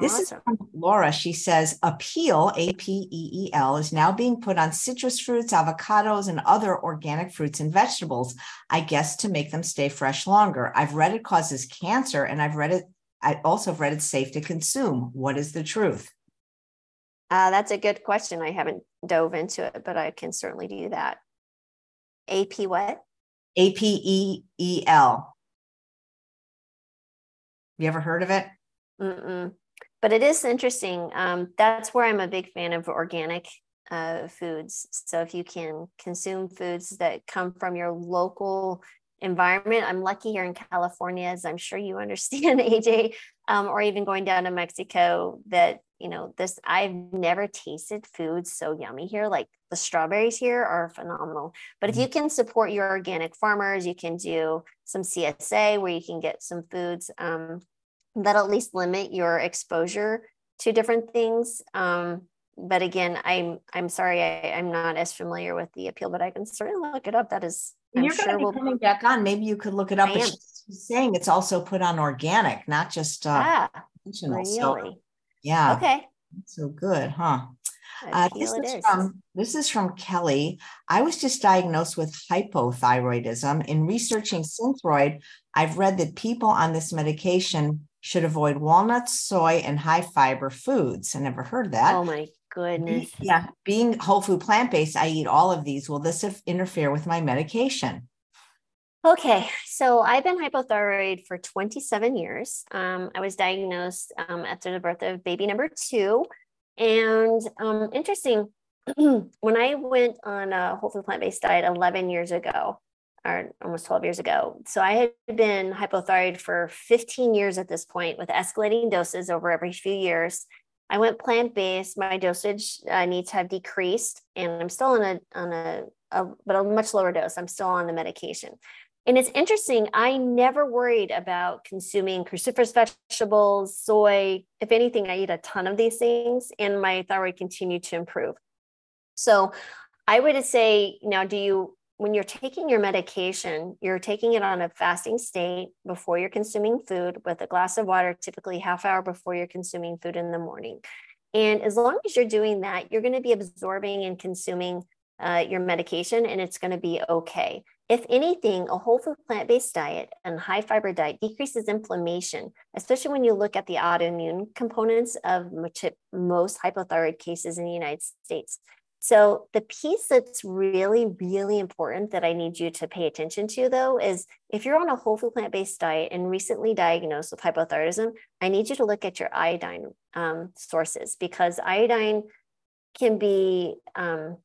This awesome. is from Laura. She says, Apeel, A P E E L, is now being put on citrus fruits, avocados, and other organic fruits and vegetables, I guess to make them stay fresh longer. I've read it causes cancer, and I've read it, I also have read it's safe to consume. What is the truth? Uh, that's a good question. I haven't dove into it, but I can certainly do that. AP what? A P E E L. You ever heard of it? Mm-mm. But it is interesting. Um, that's where I'm a big fan of organic uh, foods. So if you can consume foods that come from your local environment, I'm lucky here in California, as I'm sure you understand, AJ, um, or even going down to Mexico, that you know this. I've never tasted food so yummy here. Like the strawberries here are phenomenal. But if you mm-hmm. can support your organic farmers, you can do some CSA where you can get some foods um, that at least limit your exposure to different things. Um, but again, I'm I'm sorry I, am not as familiar with the Apeel, but I can certainly look it up. That is, I'm you're sure going to be we'll, coming back on. Maybe you could look it up. She's saying it's also put on organic, not just uh, ah, really? So, yeah. Okay. So good, huh? Uh, this is, is, from this is from Kelly. I was just diagnosed with hypothyroidism. In researching Synthroid, I've read that people on this medication should avoid walnuts, soy, and high fiber foods. I never heard that. Oh my goodness. Yeah, being whole food plant based, I eat all of these. Will this interfere with my medication? Okay, so I've been hypothyroid for 27 years. Um, I was diagnosed um, after the birth of baby number two. And um, interesting, when I went on a whole food plant based diet 11 years ago, or almost 12 years ago, so I had been hypothyroid for 15 years at this point with escalating doses over every few years. I went plant based. My dosage uh, needs have decreased, and I'm still on a on a, a but a much lower dose. I'm still on the medication. And it's interesting, I never worried about consuming cruciferous vegetables, soy. If anything, I eat a ton of these things, and my thyroid continued to improve. So I would say now, do you when you're taking your medication, you're taking it on a fasting state before you're consuming food with a glass of water, typically half hour before you're consuming food in the morning. And as long as you're doing that, you're going to be absorbing and consuming uh, your medication and it's going to be okay. If anything, a whole food plant based diet and high fiber diet decreases inflammation, especially when you look at the autoimmune components of most hypothyroid cases in the United States. So, the piece that's really, really important that I need you to pay attention to, though, is if you're on a whole food plant based diet and recently diagnosed with hypothyroidism, I need you to look at your iodine um, sources because iodine can be um,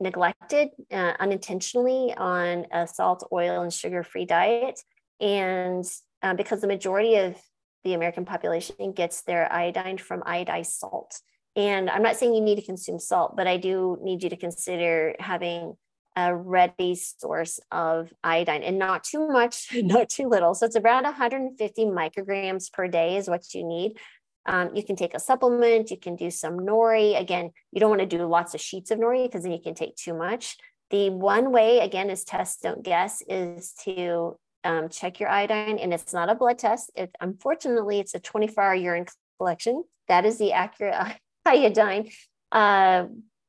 neglected uh, unintentionally on a salt, oil, and sugar free diet. And uh, because the majority of the American population gets their iodine from iodized salt. And I'm not saying you need to consume salt, but I do need you to consider having a ready source of iodine and not too much, not too little. So it's around 150 micrograms per day is what you need. Um, you can take a supplement, you can do some nori. Again, you don't want to do lots of sheets of nori because then you can take too much. The one way, again, is test, don't guess, is to um, check your iodine. And it's not a blood test. It, unfortunately, it's a 24 hour urine collection. That is the accurate iodine uh,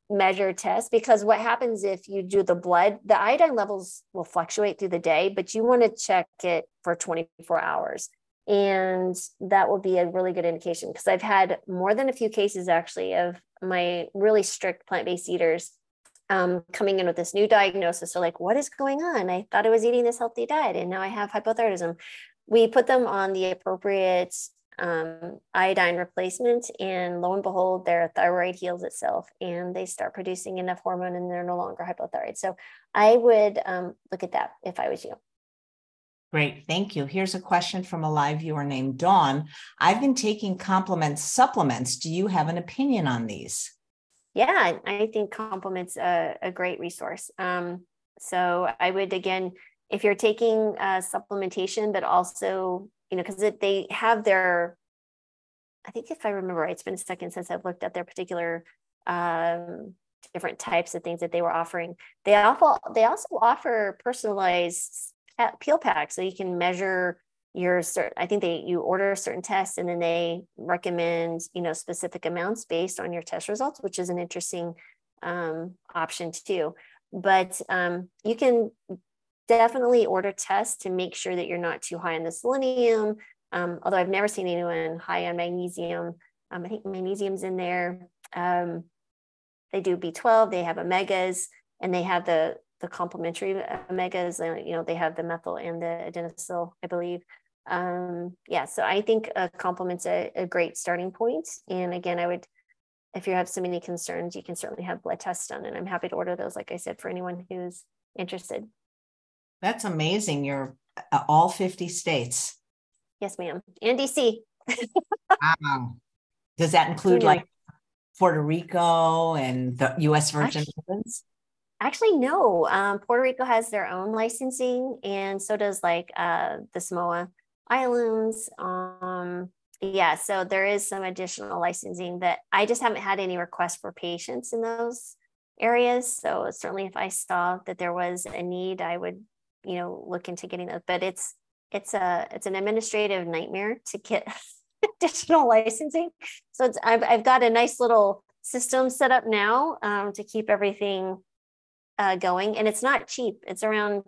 measure test because what happens if you do the blood, the iodine levels will fluctuate through the day, but you want to check it for 24 hours. And that will be a really good indication because I've had more than a few cases actually of my really strict plant based eaters um, coming in with this new diagnosis. They're like, what is going on? I thought I was eating this healthy diet and now I have hypothyroidism. We put them on the appropriate um, iodine replacement, and lo and behold, their thyroid heals itself and they start producing enough hormone and they're no longer hypothyroid. So I would um, look at that if I was you. Great, thank you. Here's a question from a live viewer named Dawn. I've been taking complement supplements. Do you have an opinion on these? Yeah, I think complements a, a great resource. Um, so I would again, if you're taking uh, supplementation, but also you know, because they have their, I think if I remember right, it's been a second since I've looked at their particular um, different types of things that they were offering. They also they also offer personalized peel pack so you can measure your certain. I think they you order certain tests and then they recommend you know specific amounts based on your test results, which is an interesting um, option too. But um, you can definitely order tests to make sure that you're not too high on the selenium. Um, although I've never seen anyone high on magnesium. Um, I think magnesium's in there. Um, they do B12, they have omegas, and they have the the complementary omegas. Uh, you know, they have the methyl and the adenosyl, I believe. Um, yeah, so I think a complement's a, a great starting point. And again, I would, if you have so many concerns, you can certainly have blood tests done, and I'm happy to order those, like I said, for anyone who's interested. That's amazing. You're uh, all 50 states. Yes, ma'am. And DC. wow. Does that include like Puerto Rico and the US Virgin Islands? Actually, no. Um, Puerto Rico has their own licensing, and so does like uh, the Samoa Islands. Um, yeah, so there is some additional licensing that I just haven't had any requests for patients in those areas. So certainly, if I saw that there was a need, I would you know look into getting those but it's it's a it's an administrative nightmare to get additional licensing so it's I've, I've got a nice little system set up now um, to keep everything uh, going and it's not cheap it's around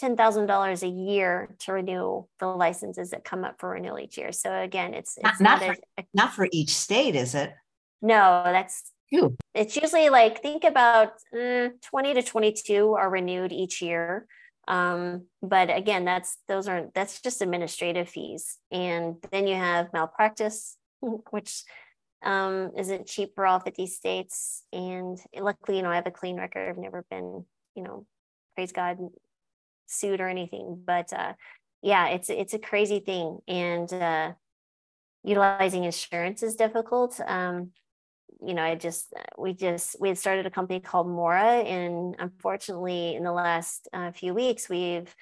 $10,000 a year to renew the licenses that come up for renewal each year. So again, it's, it's not, not, not, for, a, not for each state, is it? No, that's Ew. it's usually like think about uh, 20 to 22 are renewed each year. Um, but again, that's those aren't that's just administrative fees. And then you have malpractice, which um, is it cheap for all 50 states. And luckily, you know, I have a clean record. I've never been, you know, praise God, sued or anything. But uh, yeah, it's it's a crazy thing. And uh, utilizing insurance is difficult. Um, you know, I just, we just, we had started a company called Mora. And unfortunately, in the last uh, few weeks, we've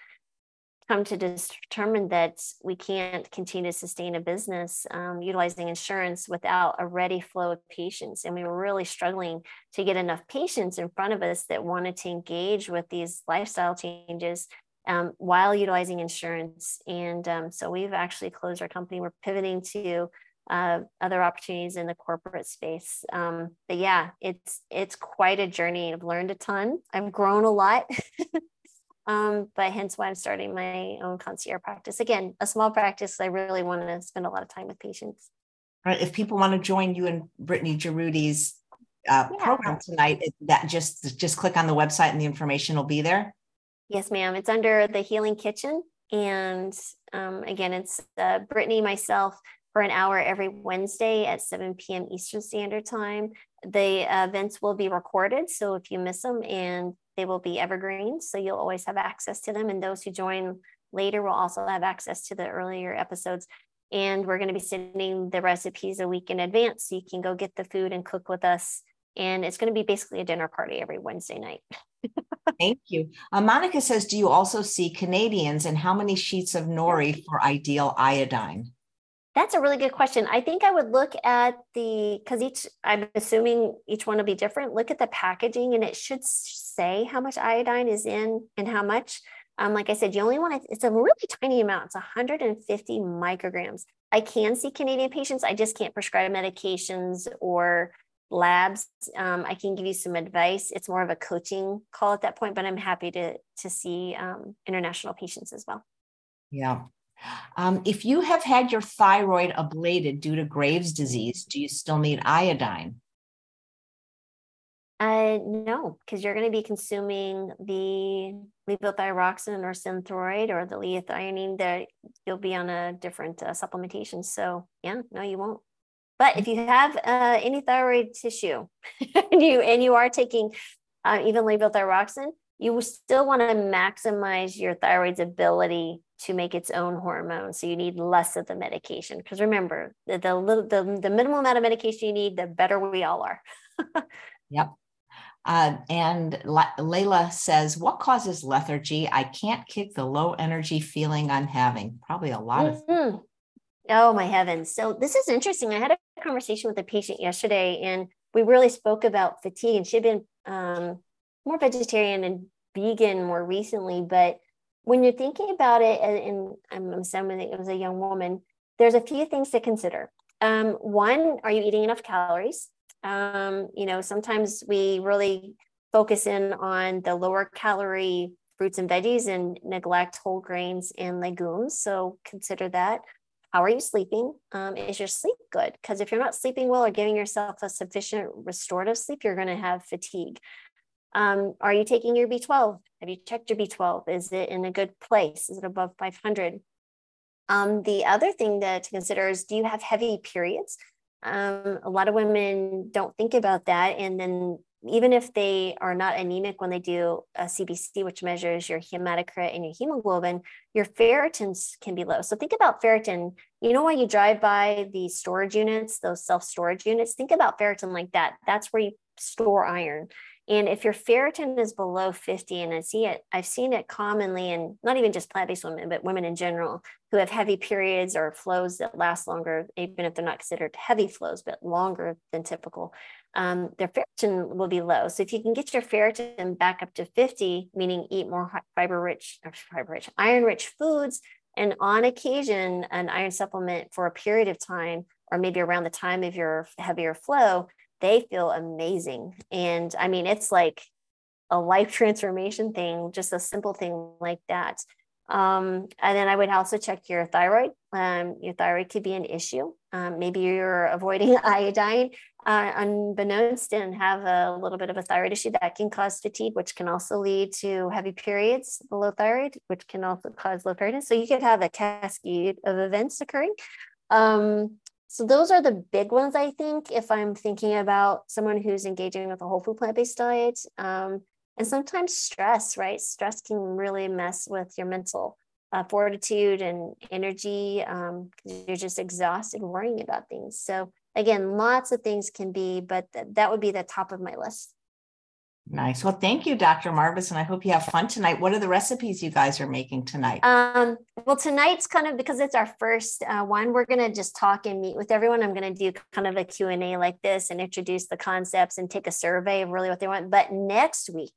come to determine that we can't continue to sustain a business um, utilizing insurance without a ready flow of patients. And we were really struggling to get enough patients in front of us that wanted to engage with these lifestyle changes um, while utilizing insurance. And um, so we've actually closed our company. We're pivoting to uh, other opportunities in the corporate space. Um, but yeah, it's it's quite a journey. I've learned a ton. I've grown a lot. Um, but hence why I'm starting my own concierge practice. Again, a small practice. I really want to spend a lot of time with patients. Right. If people want to join you and Brittany Jaroudi's uh, yeah. program tonight, that just just click on the website and the information will be there. Yes, ma'am. It's under the Healing Kitchen, and um, again, it's uh, Brittany myself for an hour every Wednesday at 7 p.m. Eastern Standard Time. The uh, events will be recorded, so if you miss them and they will be evergreen, so you'll always have access to them. And those who join later will also have access to the earlier episodes. And we're going to be sending the recipes a week in advance, so you can go get the food and cook with us. And it's going to be basically a dinner party every Wednesday night. Thank you. Uh, Monica says, Do you also see Canadians and how many sheets of nori for ideal iodine? That's a really good question. I think I would look at the because each I'm assuming each one will be different. Look at the packaging and it should say how much iodine is in and how much. Um, like I said, you only want to, it's a really tiny amount. It's 150 micrograms. I can see Canadian patients. I just can't prescribe medications or labs. Um, I can give you some advice. It's more of a coaching call at that point, but I'm happy to to see um, international patients as well. Yeah, um, if you have had your thyroid ablated due to Graves' disease, do you still need iodine? Uh, no, because you're going to be consuming the levothyroxine or synthroid or the L-theanine that you'll be on a different uh, supplementation. So yeah, no, you won't. But if you have uh, any thyroid tissue and you and you are taking uh, even levothyroxine, you still want to maximize your thyroid's ability to make its own hormone. So you need less of the medication. Because remember, the, the, little, the, the minimum amount of medication you need, the better we all are. yep. Uh, and La- Layla says, What causes lethargy? I can't kick the low energy feeling I'm having. Probably a lot of. Mm-hmm. Oh, my heavens. So, this is interesting. I had a conversation with a patient yesterday, and we really spoke about fatigue, and she'd been um, more vegetarian and vegan more recently. But when you're thinking about it, and, I'm assuming it was a young woman, there's a few things to consider. Um, one, are you eating enough calories? Um, you know, sometimes we really focus in on the lower calorie fruits and veggies and neglect whole grains and legumes. So consider that. How are you sleeping? Um, is your sleep good? Because if you're not sleeping well or giving yourself a sufficient restorative sleep, you're going to have fatigue. Um, are you taking your B12? Have you checked your B12? Is it in a good place? Is it above 500? Um, the other thing that to consider is do you have heavy periods? Um, a lot of women don't think about that. And then even if they are not anemic when they do a CBC, which measures your hematocrit and your hemoglobin, your ferritins can be low. So think about ferritin. You know, when you drive by the storage units, those self storage units, think about ferritin like that. That's where you store iron. And if your ferritin is below 50, and I see it, I've seen it commonly in not even just plant based women, but women in general who have heavy periods or flows that last longer, even if they're not considered heavy flows, but longer than typical, um, their ferritin will be low. So if you can get your ferritin back up to 50, meaning eat more fiber rich, fiber rich, iron rich foods, and on occasion, an iron supplement for a period of time, or maybe around the time of your heavier flow, they feel amazing. And I mean, it's like a life transformation thing, just a simple thing like that. Um, and then I would also check your thyroid. Um, your thyroid could be an issue. Um, maybe you're avoiding iodine uh, unbeknownst and have a little bit of a thyroid issue that can cause fatigue, which can also lead to heavy periods, low thyroid, which can also cause low thyroid. So you could have a cascade of events occurring. Um, so those are the big ones, I think, if I'm thinking about someone who's engaging with a whole food plant-based diet. Um, and sometimes stress, right? Stress can really mess with your mental uh, fortitude and energy. Um, you're just exhausted worrying about things. So again, lots of things can be, but th- that would be the top of my list. Nice. Well, thank you, Dr. Marbas, and I hope you have fun tonight. What are the recipes you guys are making tonight? Um, well, tonight's kind of because it's our first uh, one. We're going to just talk and meet with everyone. I'm going to do kind of a Q and A like this and introduce the concepts and take a survey of really what they want. But next week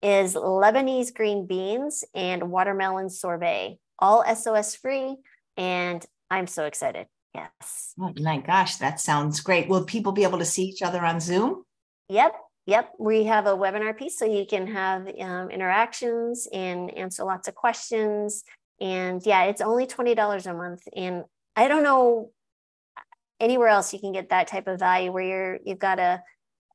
is Lebanese green beans and watermelon sorbet, all SOS free, and I'm so excited. Yes. Oh my gosh, that sounds great. Will people be able to see each other on Zoom? Yep. Yep, we have a webinar piece so you can have um, interactions and answer lots of questions. And yeah, it's only $20 a month. And I don't know anywhere else you can get that type of value where you're you've got a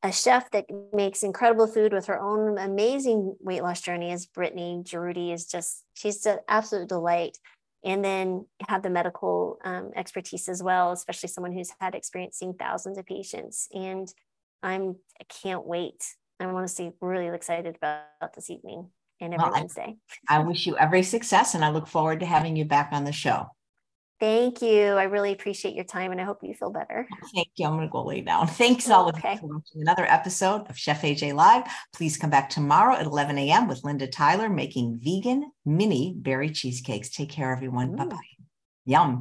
a chef that makes incredible food with her own amazing weight loss journey as Brittany Jaroudi is just she's an absolute delight and then have the medical um, expertise as well especially someone who's had experience seeing thousands of patients and I'm I can't wait. I want to see really excited about this evening and every well, Wednesday. I, I wish you every success and I look forward to having you back on the show. Thank you. I really appreciate your time and I hope you feel better. Thank you. I'm going to go lay down. Thanks all okay. of you for watching another episode of Chef AJ Live. Please come back tomorrow at 11 a.m. with Linda Tyler making vegan mini berry cheesecakes. Take care, everyone. Bye bye. Yum.